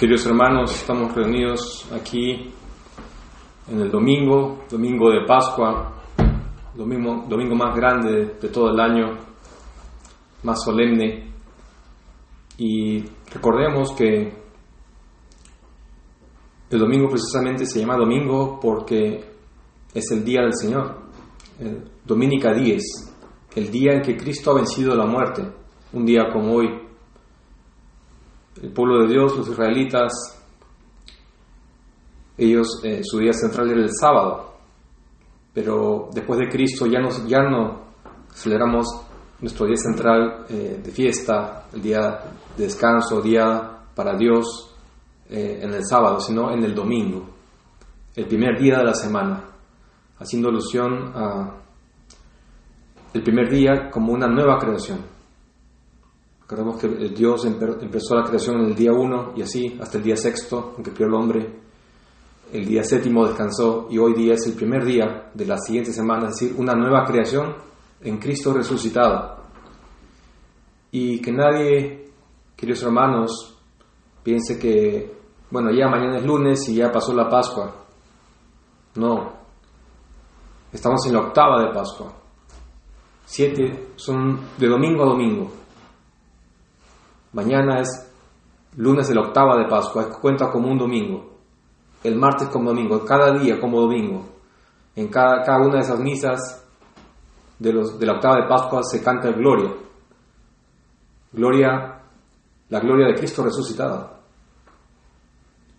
Queridos hermanos, estamos reunidos aquí en el domingo, domingo de Pascua, domingo, domingo más grande de todo el año, más solemne. Y recordemos que el domingo precisamente se llama domingo porque es el día del Señor, Dominica Dies, el día en que Cristo ha vencido la muerte, un día como hoy, el pueblo de Dios, los israelitas, ellos, eh, su día central era el sábado, pero después de Cristo ya, nos, ya no celebramos nuestro día central eh, de fiesta, el día de descanso, día para Dios eh, en el sábado, sino en el domingo, el primer día de la semana, haciendo alusión a el primer día como una nueva creación. Recordemos que Dios empezó la creación en el día 1 y así hasta el día sexto, en que creó el hombre. El día séptimo descansó y hoy día es el primer día de la siguiente semana, es decir, una nueva creación en Cristo resucitado. Y que nadie, queridos hermanos, piense que, bueno, ya mañana es lunes y ya pasó la Pascua. No, estamos en la octava de Pascua. Siete son de domingo a domingo. Mañana es lunes de la octava de Pascua, cuenta como un domingo. El martes como domingo, cada día como domingo. En cada, cada una de esas misas de, los, de la octava de Pascua se canta Gloria. Gloria, la gloria de Cristo resucitado.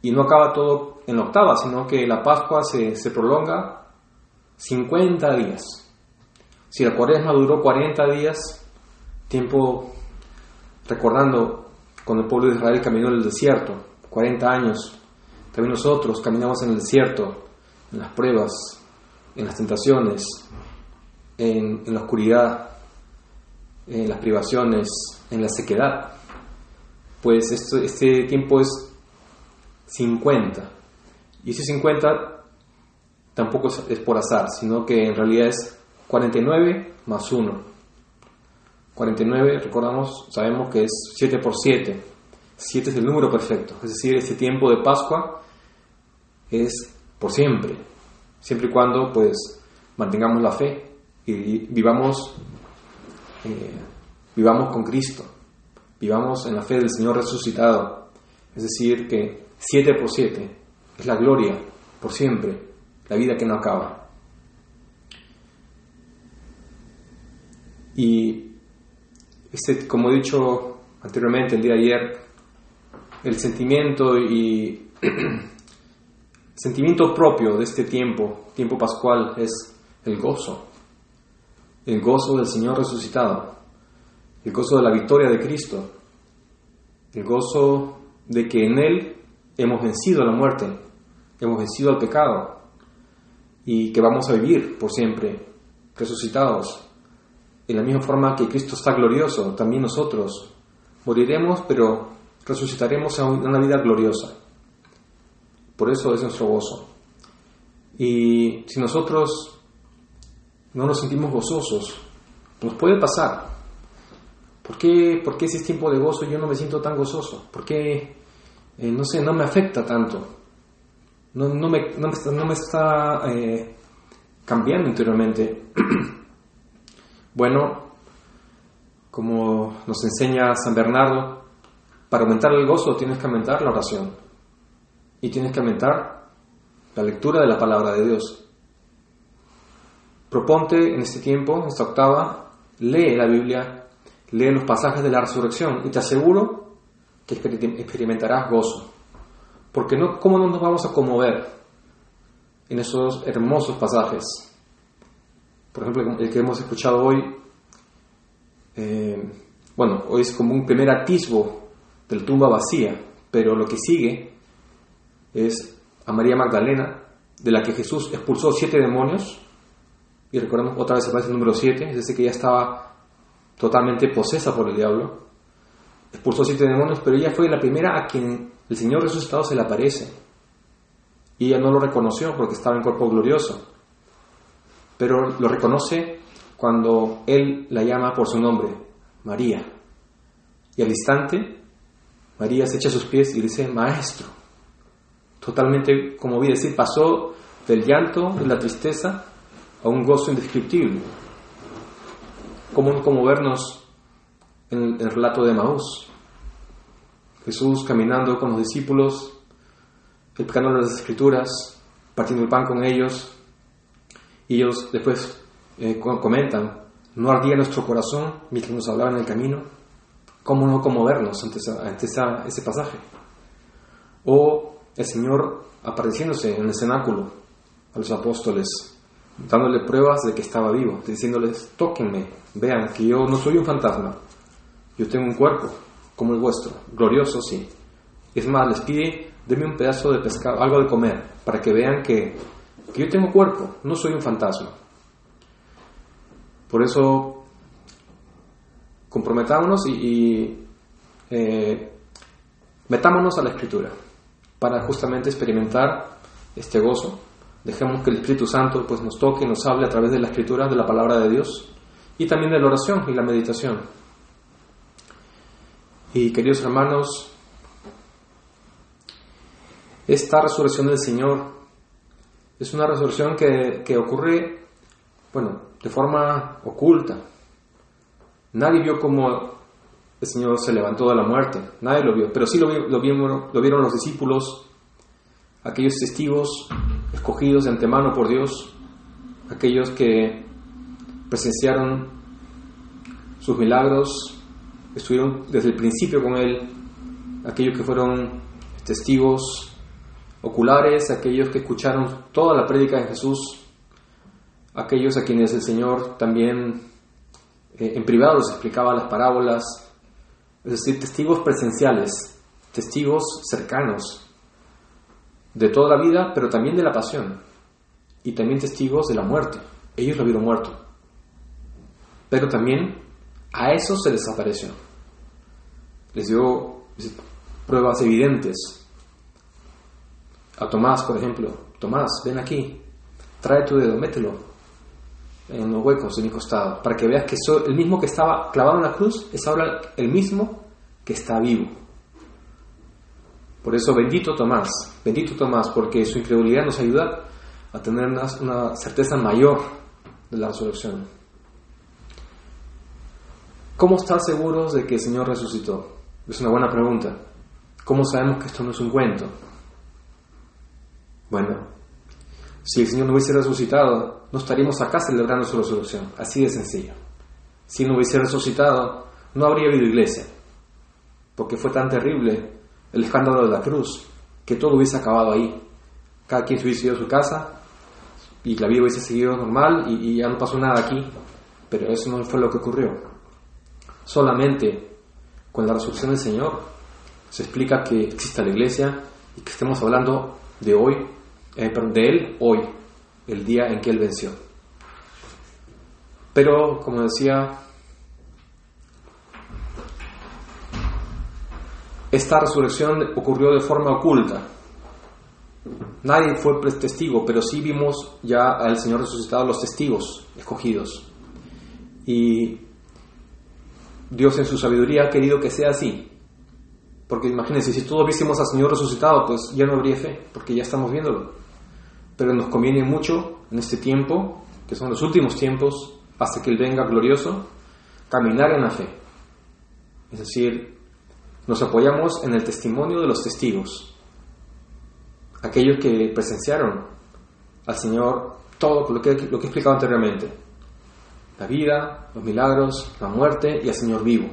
Y no acaba todo en la octava, sino que la Pascua se, se prolonga 50 días. Si la cuaresma duró 40 días, tiempo recordando cuando el pueblo de Israel caminó en el desierto, 40 años, también nosotros caminamos en el desierto, en las pruebas, en las tentaciones, en, la oscuridad, en las privaciones, en la sequedad. Pues este tiempo es 50. Y ese 50 tampoco es por azar, sino que en realidad es 49 más 1. 49, recordamos, sabemos que es 7 por 7. 7 es el número perfecto. Es decir, este tiempo de Pascua es por siempre. Siempre y cuando pues mantengamos la fe y vivamos, eh, vivamos con Cristo. Vivamos en la fe del Señor resucitado. Es decir, que 7 por 7 es la gloria por siempre, la vida que no acaba. Y este, como he dicho anteriormente, el día de ayer, el sentimiento y sentimiento propio de este tiempo, tiempo pascual, es el gozo, el gozo del Señor resucitado, el gozo de la victoria de Cristo, el gozo de que en Él hemos vencido la muerte, hemos vencido al pecado y que vamos a vivir por siempre resucitados en la misma forma que Cristo está glorioso, también nosotros moriremos, pero resucitaremos a una vida gloriosa. Por eso es nuestro gozo. Y si nosotros no nos sentimos gozosos, nos puede pasar. ¿Por qué, por qué ese tiempo de gozo yo no me siento tan gozoso? ¿Por qué, eh, no sé, no me afecta tanto? No, no, me, no me, está eh, cambiando interiormente. Bueno, como nos enseña San Bernardo, para aumentar el gozo tienes que aumentar la oración y tienes que aumentar la lectura de la palabra de Dios. Proponte en este tiempo, en esta octava, lee la Biblia, lee los pasajes de la resurrección y te aseguro que experimentarás gozo. Porque no, ¿cómo no nos vamos a conmover en esos hermosos pasajes? Por ejemplo, el que hemos escuchado hoy, eh, bueno, hoy es como un primer atisbo de la tumba vacía, pero lo que sigue es a María Magdalena, de la que Jesús expulsó siete demonios, y recordemos otra vez aparece el número siete, es decir, que ella estaba totalmente posesa por el diablo, expulsó siete demonios, pero ella fue la primera a quien el Señor resucitado se le aparece, y ella no lo reconoció porque estaba en cuerpo glorioso pero lo reconoce cuando él la llama por su nombre, María. Y al instante, María se echa a sus pies y dice, Maestro. Totalmente, como vi decir, pasó del llanto, de la tristeza, a un gozo indescriptible. Como, como vernos en el, relato de Maús. Jesús caminando con los discípulos, explicando las escrituras, partiendo el pan con ellos, ellos después eh, comentan, no ardía nuestro corazón mientras nos hablaban en el camino, ¿cómo no conmovernos ante, ante ese pasaje? O el Señor apareciéndose en el cenáculo a los apóstoles, dándole pruebas de que estaba vivo, diciéndoles, tóquenme, vean que yo no soy un fantasma, yo tengo un cuerpo como el vuestro, glorioso sí. Es más, les pide, denme un pedazo de pescado, algo de comer, para que vean que, yo tengo cuerpo, no soy un fantasma. Por eso, comprometámonos y, eh, metámonos a la escritura, para justamente experimentar este gozo. Dejemos que el Espíritu Santo pues, nos toque, nos hable a través de la escritura, de la palabra de Dios, y también de la oración y la meditación. Y queridos hermanos, esta resurrección del Señor es una resurrección que, que ocurre, bueno, de forma oculta. Nadie vio cómo el Señor se levantó de la muerte, nadie lo vio, pero sí lo, vieron los discípulos, aquellos testigos escogidos de antemano por Dios, aquellos que presenciaron sus milagros, estuvieron desde el principio con Él, aquellos que fueron testigos oculares, aquellos que escucharon toda la prédica de Jesús, aquellos a quienes el Señor también eh, en privado les explicaba las parábolas, es decir, testigos presenciales, testigos cercanos de toda la vida, pero también de la pasión, y también testigos de la muerte. Ellos lo vieron muerto, pero también a eso se les apareció. Les dio pruebas evidentes. A Tomás, por ejemplo, Tomás, ven aquí, trae tu dedo, mételo en los huecos de mi costado, para que veas que soy el mismo que estaba clavado en la cruz es ahora el mismo que está vivo. Por eso, bendito Tomás, bendito Tomás, porque su incredulidad nos ayuda a tener una certeza mayor de la resurrección. ¿Cómo estar seguros de que el Señor resucitó? Es una buena pregunta. ¿Cómo sabemos que esto no es un cuento? Bueno, si el Señor no hubiese resucitado, no estaríamos acá celebrando su resurrección. Así de sencillo. Si no hubiese resucitado, no habría habido iglesia. Porque fue tan terrible el escándalo de la cruz que todo hubiese acabado ahí. Cada quien se hubiese ido a su casa y la vida hubiese seguido normal y, y ya no pasó nada aquí. Pero eso no fue lo que ocurrió. Solamente con la resurrección del Señor se explica que exista la iglesia y que estemos hablando de hoy, eh, de Él hoy, el día en que Él venció. Pero, como decía, esta resurrección ocurrió de forma oculta. Nadie fue testigo, pero sí vimos ya al Señor resucitado, los testigos escogidos. Y Dios en su sabiduría ha querido que sea así. Porque imagínense, si todos viésemos al Señor resucitado, pues ya no habría fe, porque ya estamos viéndolo. Pero nos conviene mucho en este tiempo, que son los últimos tiempos, hasta que Él venga glorioso, caminar en la fe. Es decir, nos apoyamos en el testimonio de los testigos, aquellos que presenciaron al Señor todo lo que, lo que he explicado anteriormente la vida, los milagros, la muerte y al Señor vivo.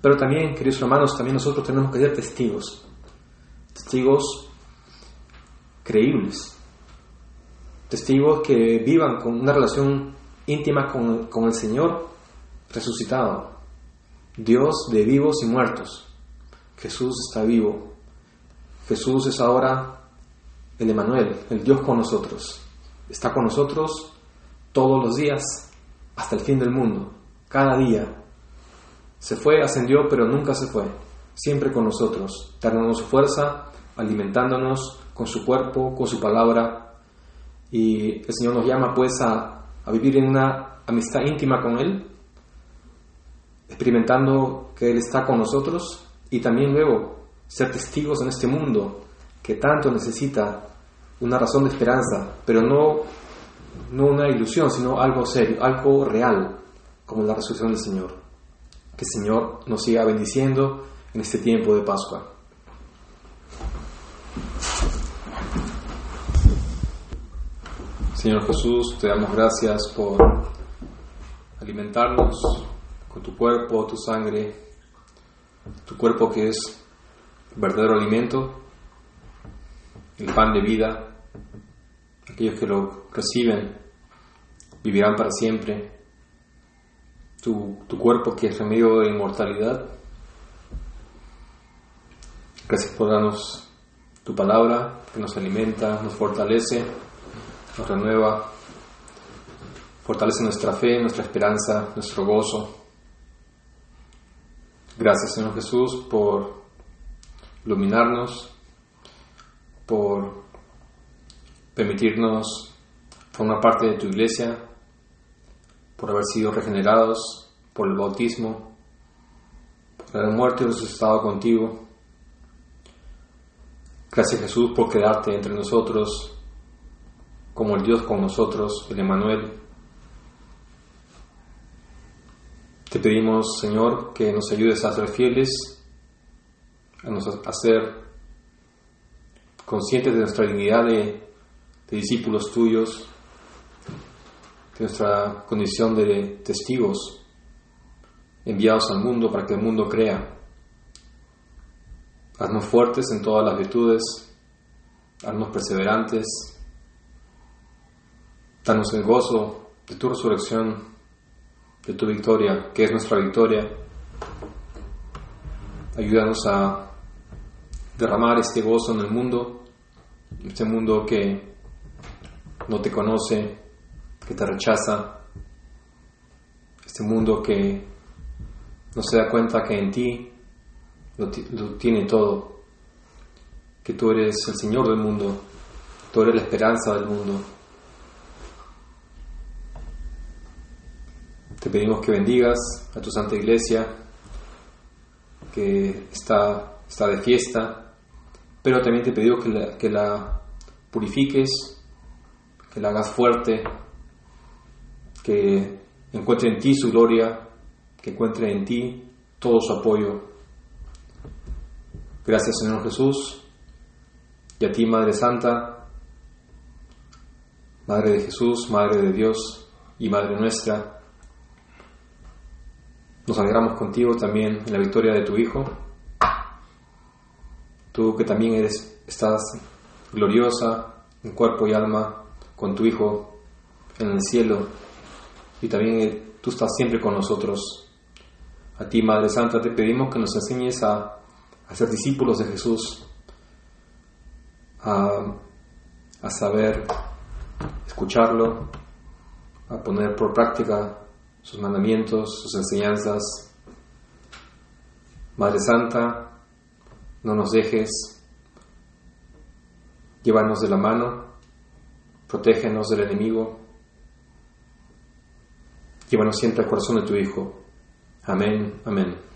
Pero también, queridos hermanos, también nosotros tenemos que ser testigos, testigos creíbles, testigos que vivan con una relación íntima con, con el Señor resucitado, Dios de vivos y muertos. Jesús está vivo. Jesús es ahora el Emanuel, el Dios con nosotros. Está con nosotros todos los días hasta el fin del mundo, cada día. Se fue, ascendió, pero nunca se fue, siempre con nosotros, dándonos su fuerza, alimentándonos con su cuerpo, con su palabra. Y el Señor nos llama pues a, vivir en una amistad íntima con Él, experimentando que Él está con nosotros y también luego ser testigos en este mundo que tanto necesita una razón de esperanza, pero no, no una ilusión, sino algo serio, algo real, como la resurrección del Señor. Que el Señor nos siga bendiciendo en este tiempo de Pascua. Señor Jesús, te damos gracias por alimentarnos con tu cuerpo, tu sangre, tu cuerpo que es verdadero alimento, el pan de vida. Aquellos que lo reciben vivirán para siempre. Tu, tu cuerpo que es remedio de inmortalidad. Gracias por darnos tu palabra que nos alimenta, nos fortalece nos renueva, fortalece nuestra fe, nuestra esperanza, nuestro gozo. Gracias Señor Jesús por iluminarnos, por permitirnos formar parte de tu iglesia, por haber sido regenerados por el bautismo, por haber muerto y resucitado contigo. Gracias Jesús por quedarte entre nosotros como el Dios con nosotros, el Emanuel. Te pedimos, Señor, que nos ayudes a ser fieles, a, ser conscientes de nuestra dignidad de, de discípulos tuyos, de nuestra condición de testigos enviados al mundo para que el mundo crea. Haznos fuertes en todas las virtudes, haznos perseverantes, Danos el gozo de tu resurrección, de tu victoria, que es nuestra victoria. Ayúdanos a derramar este gozo en el mundo, este mundo que no te conoce, que te rechaza, este mundo que no se da cuenta que en ti lo, lo tiene todo, que tú eres el Señor del mundo, tú eres la esperanza del mundo. Te pedimos que bendigas a tu Santa Iglesia, que está, está de fiesta, pero también te pedimos que la, que la purifiques, que la hagas fuerte, que encuentre en ti su gloria, que encuentre en ti todo su apoyo. Gracias Señor Jesús y a ti Madre Santa, Madre de Jesús, Madre de Dios y Madre nuestra. Nos alegramos contigo también en la victoria de tu Hijo. Tú que también eres, estás gloriosa en cuerpo y alma con tu Hijo en el cielo y también eh, tú estás siempre con nosotros. A ti, Madre Santa, te pedimos que nos enseñes a, ser discípulos de Jesús, a, a saber escucharlo, a poner por práctica sus mandamientos, sus enseñanzas. Madre Santa, no nos dejes, llévanos de la mano, protégenos del enemigo, llévanos siempre al corazón de tu Hijo. Amén, amén.